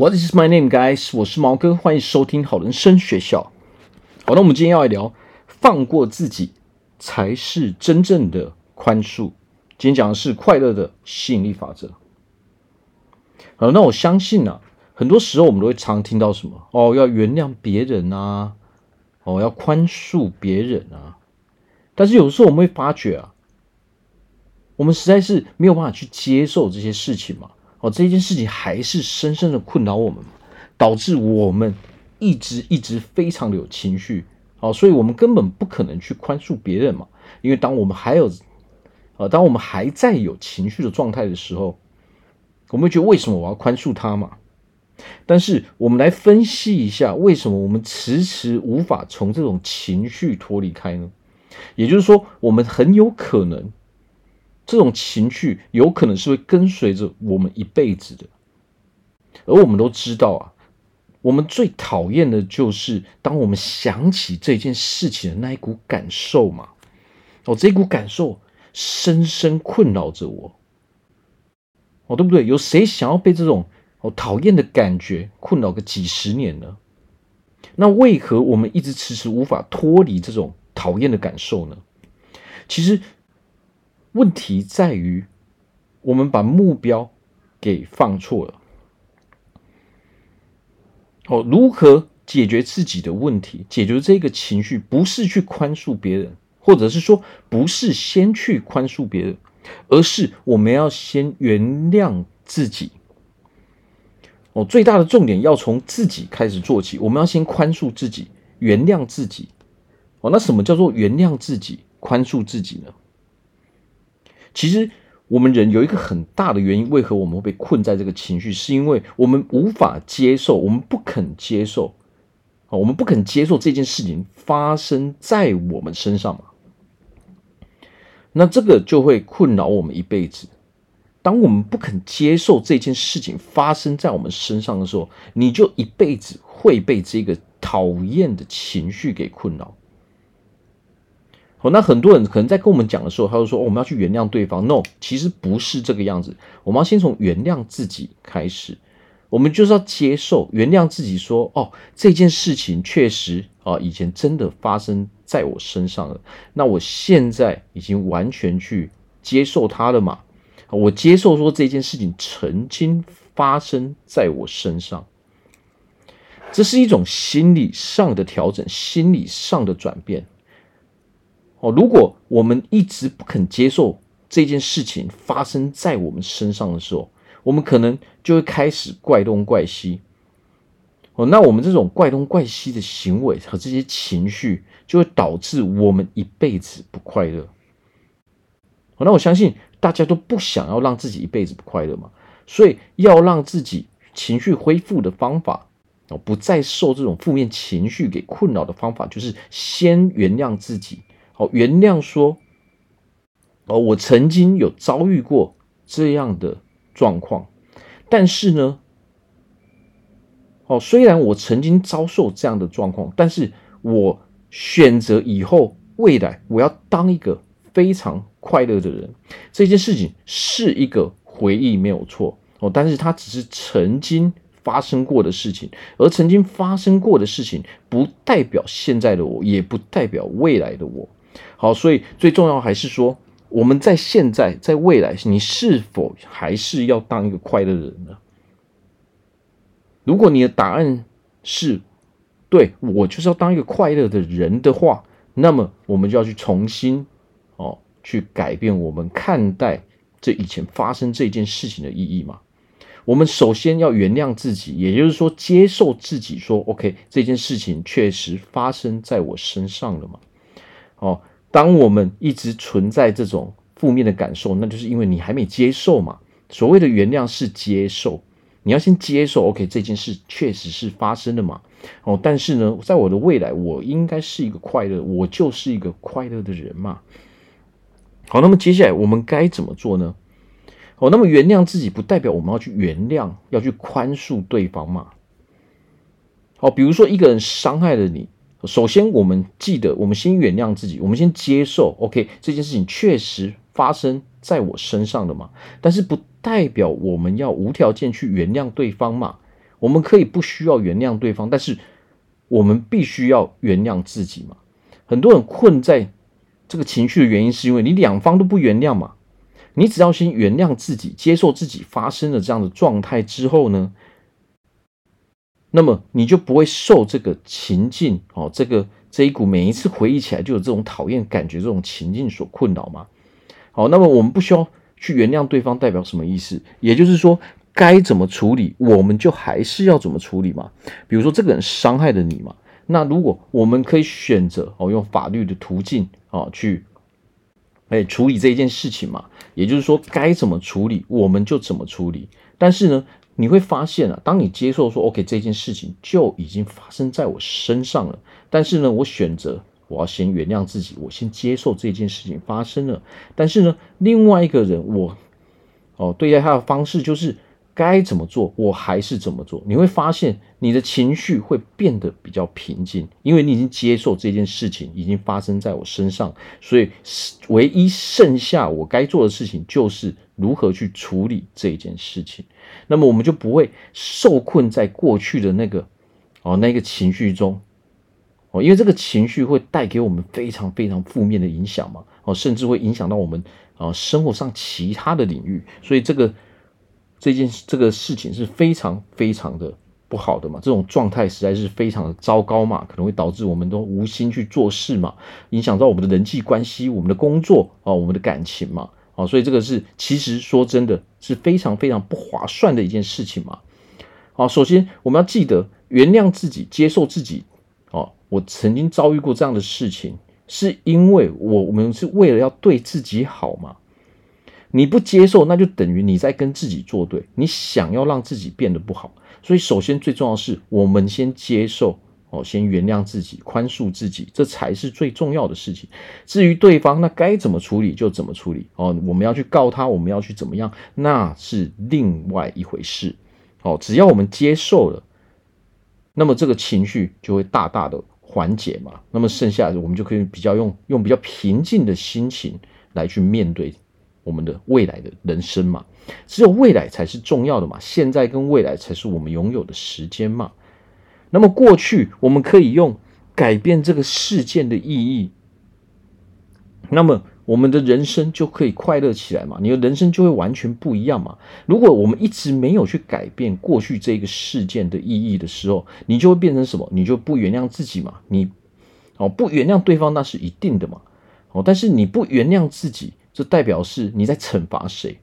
What is my name, guys？我是毛哥，欢迎收听好人生学校。好，那我们今天要来聊，放过自己才是真正的宽恕。今天讲的是快乐的吸引力法则。好，那我相信啊，很多时候我们都会常听到什么哦，要原谅别人啊，哦，要宽恕别人啊。但是有时候我们会发觉啊，我们实在是没有办法去接受这些事情嘛。哦，这件事情还是深深的困扰我们，导致我们一直一直非常的有情绪。哦，所以我们根本不可能去宽恕别人嘛。因为当我们还有，呃，当我们还在有情绪的状态的时候，我们会觉得为什么我要宽恕他嘛？但是我们来分析一下，为什么我们迟迟无法从这种情绪脱离开呢？也就是说，我们很有可能。这种情绪有可能是会跟随着我们一辈子的，而我们都知道啊，我们最讨厌的就是当我们想起这件事情的那一股感受嘛。哦，这股感受深深困扰着我，哦，对不对？有谁想要被这种哦讨厌的感觉困扰个几十年呢？那为何我们一直迟迟无法脱离这种讨厌的感受呢？其实。问题在于，我们把目标给放错了。哦，如何解决自己的问题？解决这个情绪，不是去宽恕别人，或者是说，不是先去宽恕别人，而是我们要先原谅自己。哦，最大的重点要从自己开始做起。我们要先宽恕自己，原谅自己。哦，那什么叫做原谅自己、宽恕自己呢？其实，我们人有一个很大的原因，为何我们会被困在这个情绪？是因为我们无法接受，我们不肯接受，啊，我们不肯接受这件事情发生在我们身上嘛。那这个就会困扰我们一辈子。当我们不肯接受这件事情发生在我们身上的时候，你就一辈子会被这个讨厌的情绪给困扰。哦，那很多人可能在跟我们讲的时候，他就说：“哦，我们要去原谅对方。”No，其实不是这个样子。我们要先从原谅自己开始，我们就是要接受、原谅自己，说：“哦，这件事情确实啊，以前真的发生在我身上了。那我现在已经完全去接受它了嘛？我接受说这件事情曾经发生在我身上，这是一种心理上的调整，心理上的转变。”哦，如果我们一直不肯接受这件事情发生在我们身上的时候，我们可能就会开始怪东怪西。哦，那我们这种怪东怪西的行为和这些情绪，就会导致我们一辈子不快乐。哦，那我相信大家都不想要让自己一辈子不快乐嘛，所以要让自己情绪恢复的方法，哦，不再受这种负面情绪给困扰的方法，就是先原谅自己。哦，原谅说，哦，我曾经有遭遇过这样的状况，但是呢，哦，虽然我曾经遭受这样的状况，但是我选择以后未来我要当一个非常快乐的人。这件事情是一个回忆，没有错哦，但是它只是曾经发生过的事情，而曾经发生过的事情不代表现在的我，也不代表未来的我。好，所以最重要还是说，我们在现在，在未来，你是否还是要当一个快乐的人呢？如果你的答案是对，我就是要当一个快乐的人的话，那么我们就要去重新哦，去改变我们看待这以前发生这件事情的意义嘛。我们首先要原谅自己，也就是说，接受自己说，OK，这件事情确实发生在我身上了嘛。哦。当我们一直存在这种负面的感受，那就是因为你还没接受嘛。所谓的原谅是接受，你要先接受，OK，这件事确实是发生的嘛。哦，但是呢，在我的未来，我应该是一个快乐，我就是一个快乐的人嘛。好，那么接下来我们该怎么做呢？哦，那么原谅自己不代表我们要去原谅，要去宽恕对方嘛。好，比如说一个人伤害了你。首先，我们记得，我们先原谅自己，我们先接受，OK，这件事情确实发生在我身上的嘛。但是，不代表我们要无条件去原谅对方嘛。我们可以不需要原谅对方，但是我们必须要原谅自己嘛。很多人困在这个情绪的原因，是因为你两方都不原谅嘛。你只要先原谅自己，接受自己发生了这样的状态之后呢，那么你就不会受这个情境哦，这个这一股每一次回忆起来就有这种讨厌感觉这种情境所困扰吗。好，那么我们不需要去原谅对方，代表什么意思？也就是说，该怎么处理，我们就还是要怎么处理嘛。比如说，这个人伤害了你嘛，那如果我们可以选择哦，用法律的途径啊去哎处理这件事情嘛。也就是说，该怎么处理，我们就怎么处理。但是呢，你会发现啊，当你接受说 “OK”，这件事情就已经发生在我身上了。但是呢，我选择。我要先原谅自己，我先接受这件事情发生了。但是呢，另外一个人，我哦对待他的方式就是该怎么做，我还是怎么做。你会发现你的情绪会变得比较平静，因为你已经接受这件事情已经发生在我身上，所以唯一剩下我该做的事情就是如何去处理这件事情。那么我们就不会受困在过去的那个哦那个情绪中。哦，因为这个情绪会带给我们非常非常负面的影响嘛，哦，甚至会影响到我们啊生活上其他的领域，所以这个这件这个事情是非常非常的不好的嘛，这种状态实在是非常的糟糕嘛，可能会导致我们都无心去做事嘛，影响到我们的人际关系、我们的工作啊、我们的感情嘛，啊，所以这个是其实说真的是非常非常不划算的一件事情嘛。好，首先我们要记得原谅自己，接受自己。我曾经遭遇过这样的事情，是因为我我们是为了要对自己好嘛？你不接受，那就等于你在跟自己作对。你想要让自己变得不好，所以首先最重要的是，我们先接受哦，先原谅自己，宽恕自己，这才是最重要的事情。至于对方，那该怎么处理就怎么处理哦。我们要去告他，我们要去怎么样，那是另外一回事。哦，只要我们接受了，那么这个情绪就会大大的。缓解嘛，那么剩下的我们就可以比较用用比较平静的心情来去面对我们的未来的人生嘛。只有未来才是重要的嘛，现在跟未来才是我们拥有的时间嘛。那么过去我们可以用改变这个事件的意义，那么。我们的人生就可以快乐起来嘛？你的人生就会完全不一样嘛？如果我们一直没有去改变过去这个事件的意义的时候，你就会变成什么？你就不原谅自己嘛？你哦，不原谅对方那是一定的嘛？哦，但是你不原谅自己，这代表是你在惩罚谁？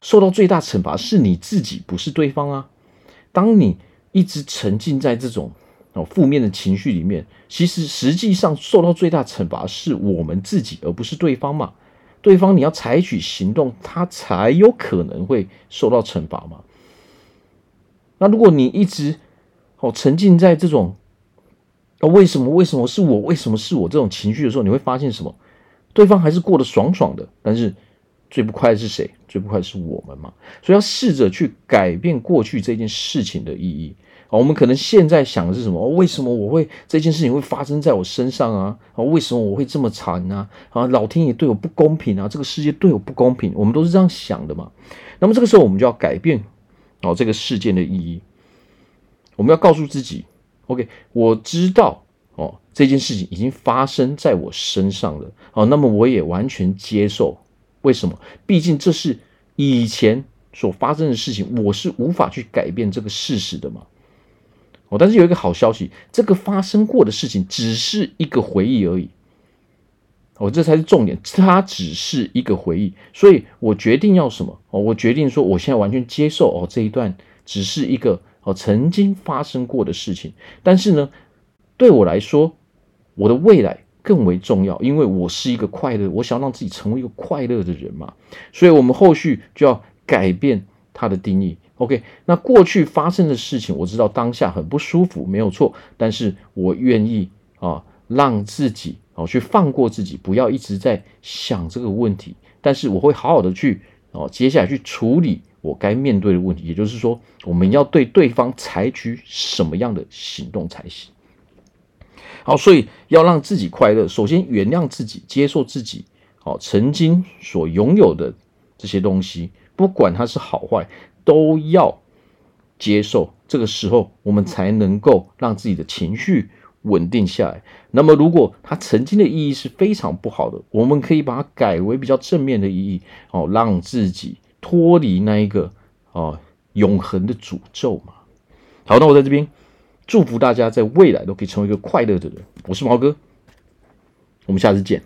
受到最大惩罚是你自己，不是对方啊！当你一直沉浸在这种。哦，负面的情绪里面，其实实际上受到最大惩罚是我们自己，而不是对方嘛。对方你要采取行动，他才有可能会受到惩罚嘛。那如果你一直哦沉浸在这种哦为什么为什么是我为什么是我这种情绪的时候，你会发现什么？对方还是过得爽爽的，但是最不快的是谁？最不快的是我们嘛。所以要试着去改变过去这件事情的意义。我们可能现在想的是什么？为什么我会这件事情会发生在我身上啊？啊，为什么我会这么惨啊？啊，老天爷对我不公平啊！这个世界对我不公平，我们都是这样想的嘛。那么这个时候，我们就要改变哦这个事件的意义。我们要告诉自己，OK，我知道这件事情已经发生在我身上了。哦，那么我也完全接受。为什么？毕竟这是以前所发生的事情，我是无法去改变这个事实的嘛。哦，但是有一个好消息，这个发生过的事情只是一个回忆而已。哦，这才是重点，它只是一个回忆。所以我决定要什么？哦，我决定说，我现在完全接受哦，这一段只是一个哦曾经发生过的事情。但是呢，对我来说，我的未来更为重要，因为我是一个快乐，我想让自己成为一个快乐的人嘛。所以我们后续就要改变它的定义。OK，那过去发生的事情，我知道当下很不舒服，没有错。但是我愿意啊，让自己啊去放过自己，不要一直在想这个问题。但是我会好好的去哦，接下来去处理我该面对的问题。也就是说，我们要对对方采取什么样的行动才行？好，所以要让自己快乐，首先原谅自己，接受自己，哦，曾经所拥有的这些东西，不管它是好坏。都要接受，这个时候我们才能够让自己的情绪稳定下来。那么，如果它曾经的意义是非常不好的，我们可以把它改为比较正面的意义，哦，让自己脱离那一个哦永恒的诅咒嘛。好，那我在这边祝福大家在未来都可以成为一个快乐的人。我是毛哥，我们下次见。